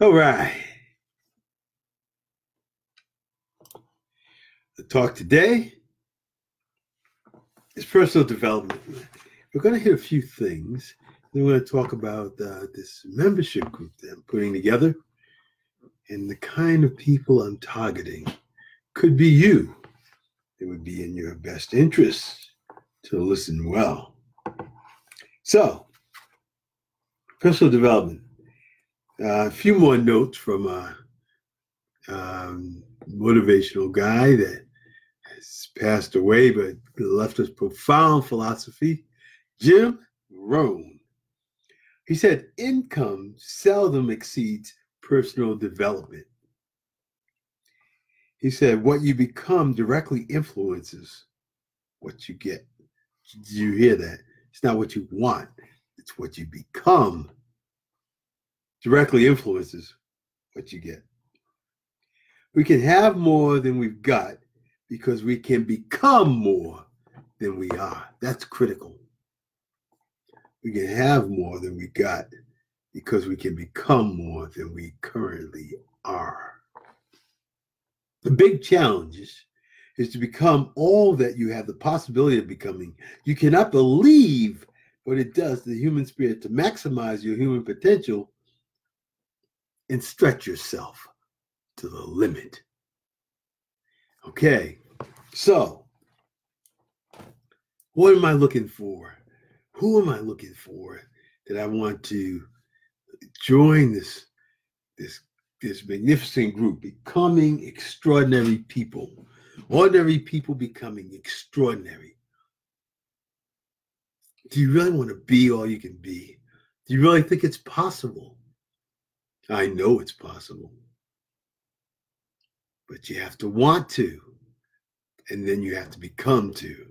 All right. The talk today is personal development. We're going to hit a few things. Then we're going to talk about uh, this membership group that I'm putting together and the kind of people I'm targeting. Could be you. It would be in your best interest to listen well. So, personal development. Uh, a few more notes from a um, motivational guy that has passed away but left us profound philosophy, Jim Rohn. He said, income seldom exceeds personal development. He said, what you become directly influences what you get. Did you hear that? It's not what you want, it's what you become directly influences what you get. We can have more than we've got because we can become more than we are. That's critical. We can have more than we got because we can become more than we currently are. The big challenge is, to become all that you have the possibility of becoming. You cannot believe what it does to the human spirit to maximize your human potential and stretch yourself to the limit. Okay, so what am I looking for? Who am I looking for that I want to join this this this magnificent group, becoming extraordinary people, ordinary people becoming extraordinary. Do you really want to be all you can be? Do you really think it's possible? I know it's possible. But you have to want to, and then you have to become to.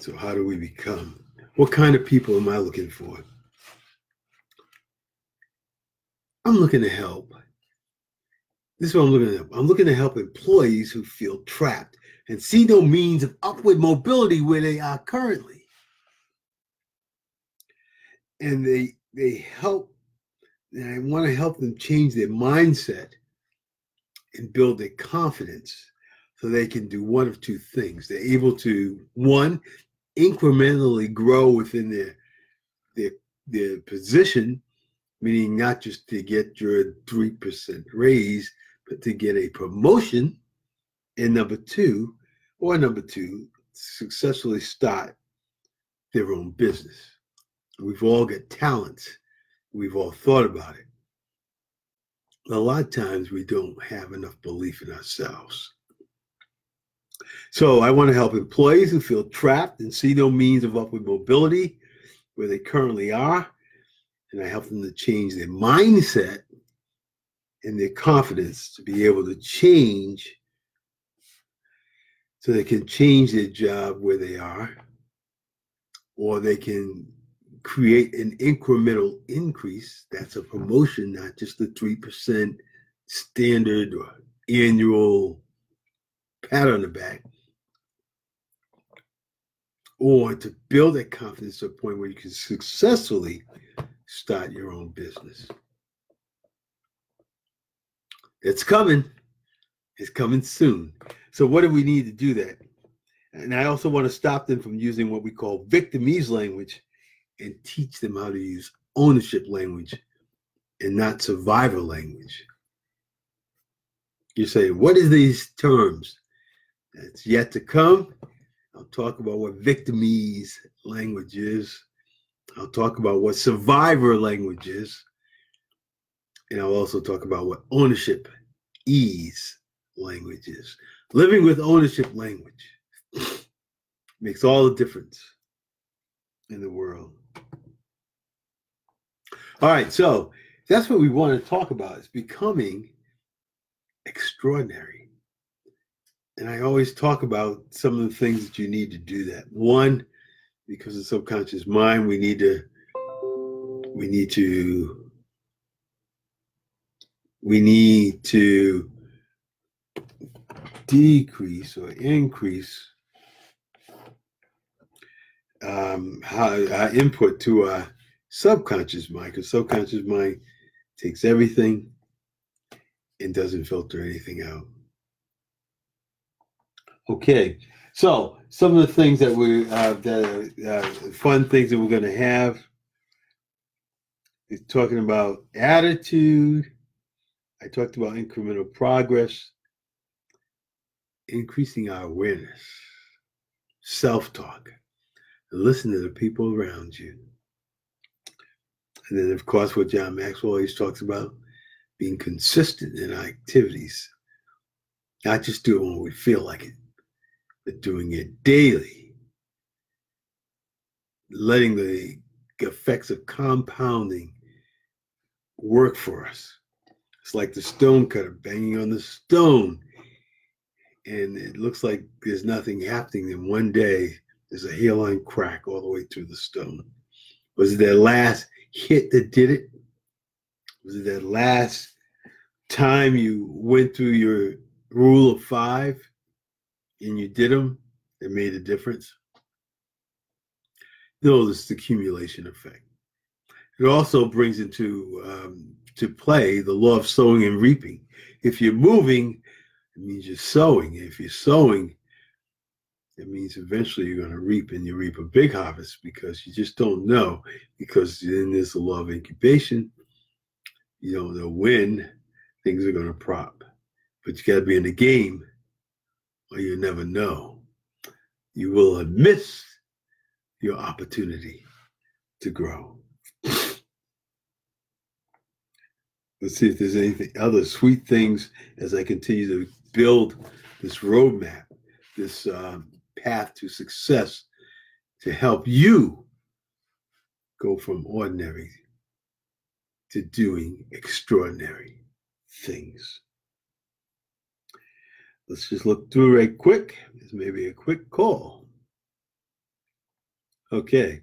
So, how do we become? What kind of people am I looking for? I'm looking to help. This is what I'm looking help. I'm looking to help employees who feel trapped and see no means of upward mobility where they are currently. And they they help and I want to help them change their mindset and build their confidence so they can do one of two things. They're able to, one, incrementally grow within their their their position, meaning not just to get your three percent raise, but to get a promotion. And number two, or number two, successfully start their own business. We've all got talents We've all thought about it. A lot of times we don't have enough belief in ourselves. So I want to help employees who feel trapped and see no means of upward mobility where they currently are. And I help them to change their mindset and their confidence to be able to change so they can change their job where they are or they can create an incremental increase. That's a promotion, not just the 3% standard or annual pat on the back. Or to build that confidence to a point where you can successfully start your own business. It's coming. It's coming soon. So, what do we need to do that? And I also want to stop them from using what we call victimese language and teach them how to use ownership language and not survivor language. You say, what is these terms? That's yet to come. I'll talk about what victimese language is. I'll talk about what survivor language is. And I'll also talk about what ownership ease language is. Living with ownership language makes all the difference in the world. All right, so that's what we want to talk about is becoming extraordinary. And I always talk about some of the things that you need to do that. One, because of subconscious mind, we need to we need to we need to decrease or increase um, our input to our subconscious mind, because subconscious mind takes everything and doesn't filter anything out. Okay, so some of the things that we uh, that uh, fun things that we're going to have is talking about attitude. I talked about incremental progress, increasing our awareness, self-talk, listen to the people around you. And then, of course, what John Maxwell always talks about being consistent in our activities, not just doing when we feel like it, but doing it daily, letting the effects of compounding work for us. It's like the stone cutter banging on the stone. And it looks like there's nothing happening. And one day there's a hairline crack all the way through the stone. Was it that last hit that did it? Was it that last time you went through your rule of five and you did them that made a difference? No, this the accumulation effect. It also brings into um, to play the law of sowing and reaping. If you're moving, it means you're sowing. If you're sowing, it means eventually you're going to reap and you reap a big harvest because you just don't know because then there's the law of incubation. You don't know when things are going to prop but you got to be in the game or you never know. You will have missed your opportunity to grow. Let's see if there's anything other sweet things as i continue to build this roadmap this um, path to success to help you go from ordinary to doing extraordinary things. Let's just look through right quick. This may be a quick call. Okay.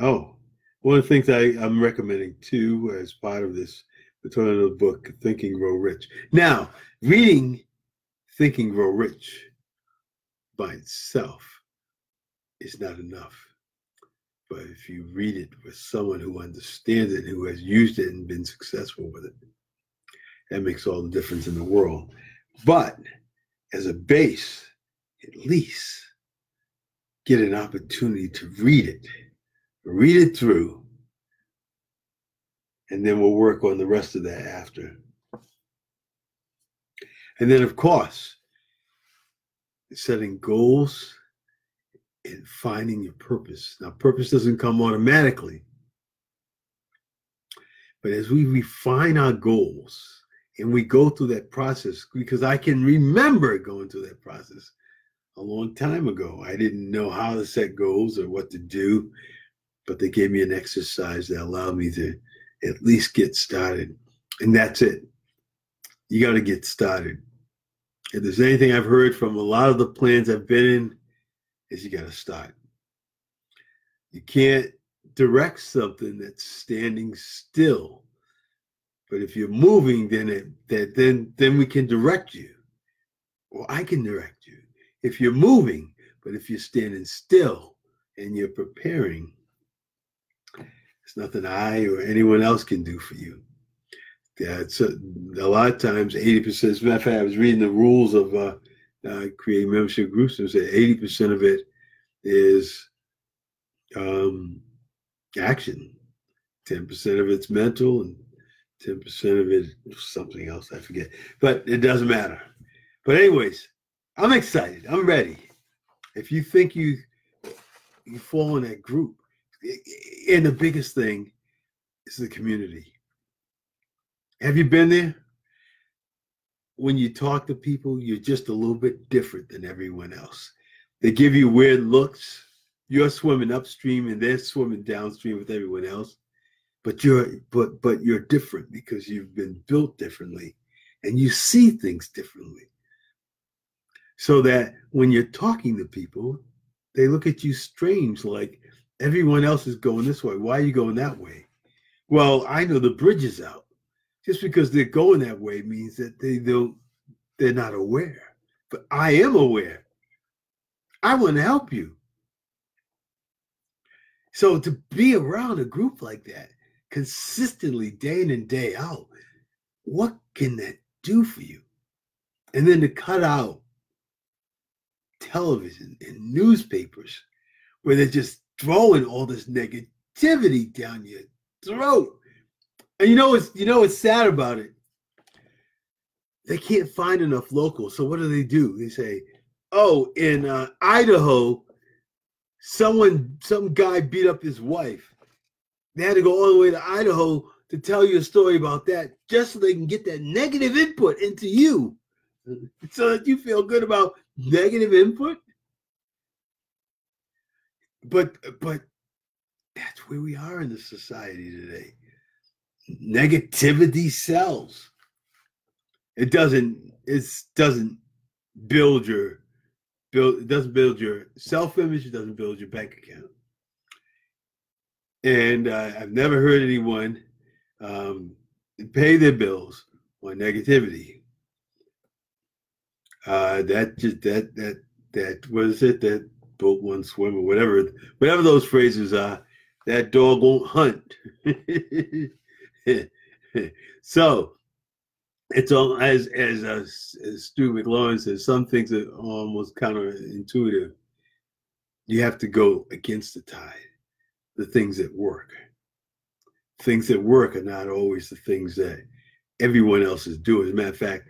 Oh, one of the things I, I'm recommending too as part of this the title of the book, Think and Grow Rich. Now, reading Think and Grow Rich by itself is not enough. But if you read it with someone who understands it, who has used it and been successful with it, that makes all the difference in the world. But as a base, at least get an opportunity to read it, read it through, and then we'll work on the rest of that after. And then, of course, setting goals and finding your purpose. Now, purpose doesn't come automatically, but as we refine our goals and we go through that process, because I can remember going through that process a long time ago. I didn't know how to set goals or what to do, but they gave me an exercise that allowed me to at least get started. And that's it. You got to get started. If there's anything I've heard from a lot of the plans I've been in, is you got to start. You can't direct something that's standing still. But if you're moving, then it, that then then we can direct you, or I can direct you. If you're moving, but if you're standing still and you're preparing, it's nothing I or anyone else can do for you. It's a, a lot of times, 80%. As a matter of fact, I was reading the rules of uh, uh, creating membership groups and said 80% of it is um, action, 10% of it's mental, and 10% of it something else. I forget, but it doesn't matter. But anyways, I'm excited. I'm ready. If you think you you fall in that group, and the biggest thing is the community. Have you been there? When you talk to people, you're just a little bit different than everyone else. They give you weird looks. You're swimming upstream and they're swimming downstream with everyone else. But you're but but you're different because you've been built differently and you see things differently. So that when you're talking to people, they look at you strange like Everyone else is going this way. Why are you going that way? Well, I know the bridge is out. Just because they're going that way means that they don't they're not aware. But I am aware. I want to help you. So to be around a group like that consistently, day in and day out, what can that do for you? And then to cut out television and newspapers where they're just throwing all this negativity down your throat. And you know what's you know what's sad about it? They can't find enough locals. So what do they do? They say, "Oh, in uh, Idaho, someone, some guy beat up his wife. They had to go all the way to Idaho to tell you a story about that, just so they can get that negative input into you, so that you feel good about negative input." But but that's where we are in the society today. Negativity sells. It doesn't. It doesn't build your build. It doesn't build your self image. It doesn't build your bank account. And uh, I've never heard anyone um, pay their bills on negativity. Uh, that just that that that was it. That boat won't swim or whatever whatever those phrases are that dog won't hunt. so it's all as as, uh, as Stu McLaren says, some things are almost counterintuitive. You have to go against the tide, the things that work. Things that work are not always the things that everyone else is doing. As a matter of fact,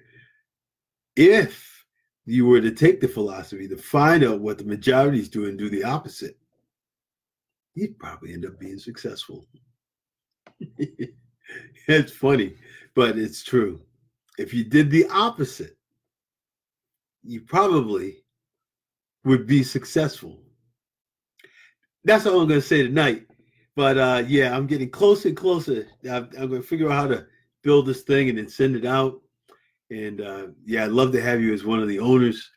if you were to take the philosophy to find out what the majority is doing, do the opposite, you'd probably end up being successful. it's funny, but it's true. If you did the opposite, you probably would be successful. That's all I'm going to say tonight. But uh, yeah, I'm getting closer and closer. I'm, I'm going to figure out how to build this thing and then send it out. And uh, yeah, I'd love to have you as one of the owners,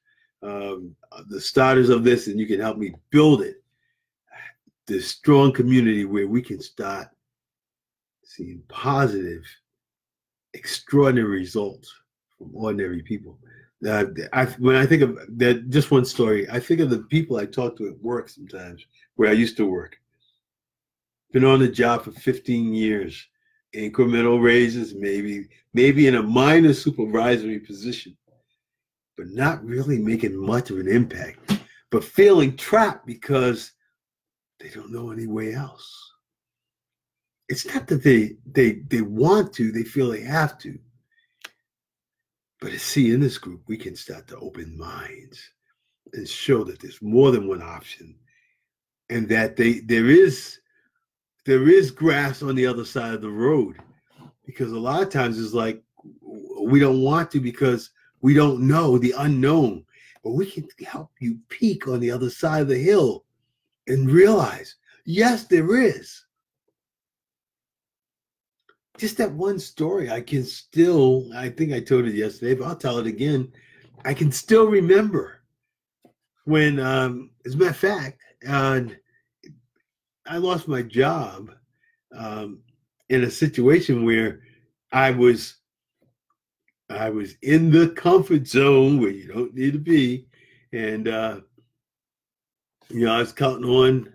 um, the starters of this, and you can help me build it this strong community where we can start seeing positive, extraordinary results from ordinary people. Uh, I, when I think of that, just one story, I think of the people I talk to at work sometimes, where I used to work. Been on the job for 15 years, incremental raises, maybe, maybe in a minor supervisory position, but not really making much of an impact, but feeling trapped because they don't know any way else. It's not that they they they want to, they feel they have to. But see, in this group, we can start to open minds and show that there's more than one option, and that they there is there is grass on the other side of the road. Because a lot of times it's like we don't want to because we don't know the unknown. But we can help you peek on the other side of the hill and realize, yes, there is. Just that one story, I can still, I think I told it yesterday, but I'll tell it again. I can still remember when, um, as a matter of fact, uh, I lost my job um, in a situation where I was I was in the comfort zone where you don't need to be, and uh, you know, I was counting on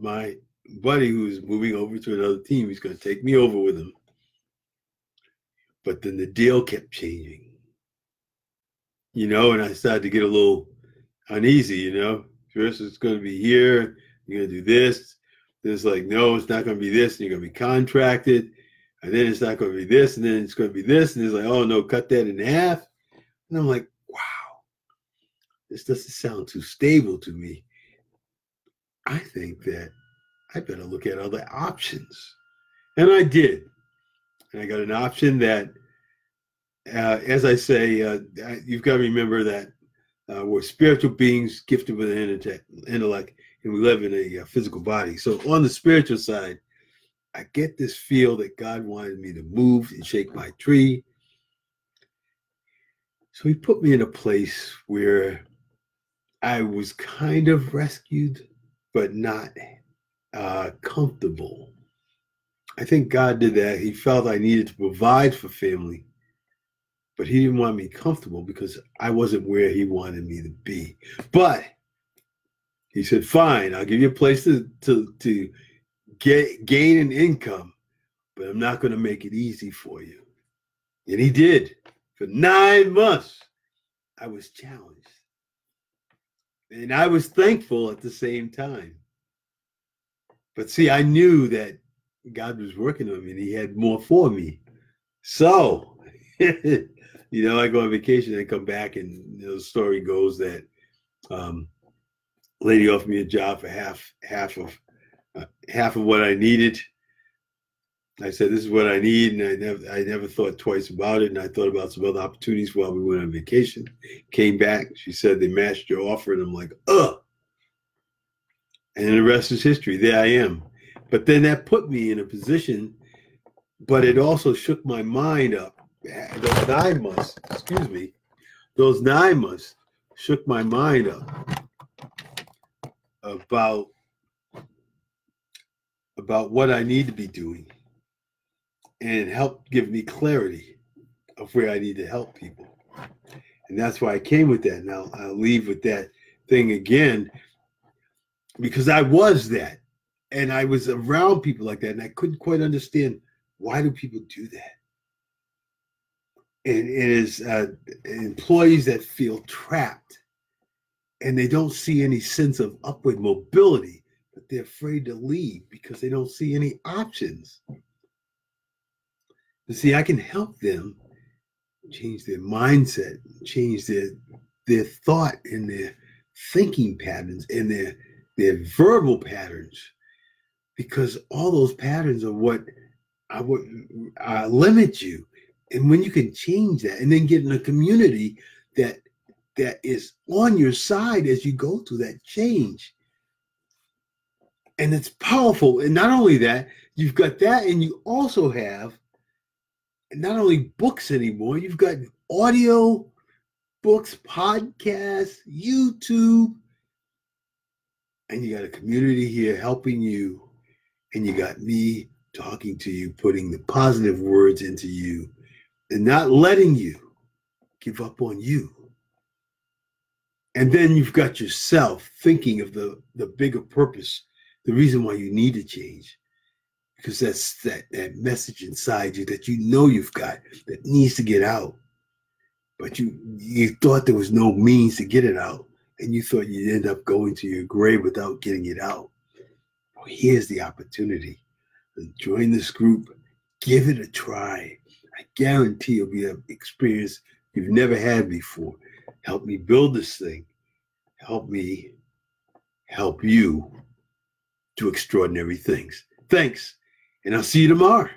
my buddy who's moving over to another team. He's going to take me over with him. But then the deal kept changing, you know, and I started to get a little uneasy, you know. First, it's going to be here, you're going to do this. It's like, no, it's not going to be this, and you're going to be contracted. And then it's not going to be this, and then it's going to be this. And it's like, oh, no, cut that in half. And I'm like, wow, this doesn't sound too stable to me. I think that I better look at other options. And I did. And I got an option that, uh, as I say, uh, you've got to remember that uh, we're spiritual beings gifted with an intellect, and we live in a uh, physical body. So, on the spiritual side, I get this feel that God wanted me to move and shake my tree. So, He put me in a place where I was kind of rescued but not uh, comfortable. I think God did that. He felt I needed to provide for family, but He didn't want me comfortable because I wasn't where He wanted me to be. But He said, "Fine, I'll give you a place to to to get, gain an income, but I'm not going to make it easy for you. And he did. For nine months, I was challenged. And I was thankful at the same time. But see, I knew that God was working on me and he had more for me. So, you know, I go on vacation and come back, and the story goes that um, lady offered me a job for half half of uh, half of what I needed. I said, "This is what I need," and I never I never thought twice about it. And I thought about some other opportunities while we went on vacation. Came back, she said they matched your offer, and I'm like, "Ugh." And the rest is history. There I am. But then that put me in a position, but it also shook my mind up. Those nine months, excuse me, those nine months shook my mind up about about what I need to be doing and helped give me clarity of where I need to help people. And that's why I came with that. Now I'll leave with that thing again because I was that. And I was around people like that. And I couldn't quite understand why do people do that? And it is uh, employees that feel trapped and they don't see any sense of upward mobility, but they're afraid to leave because they don't see any options. You see, I can help them change their mindset, change their their thought and their thinking patterns and their their verbal patterns, because all those patterns are what I would uh, limit you. And when you can change that, and then get in a community that that is on your side as you go through that change. And it's powerful. And not only that, you've got that, and you also have not only books anymore, you've got audio books, podcasts, YouTube, and you got a community here helping you, and you got me talking to you, putting the positive words into you, and not letting you give up on you and then you've got yourself thinking of the the bigger purpose the reason why you need to change. Because that's that that message inside you that you know you've got that needs to get out. But you you thought there was no means to get it out and you thought you'd end up going to your grave without getting it out. Well here's the opportunity. Join this group. Give it a try. I guarantee it'll be an experience you've never had before help me build this thing help me help you do extraordinary things. Thanks, and I'll see you tomorrow.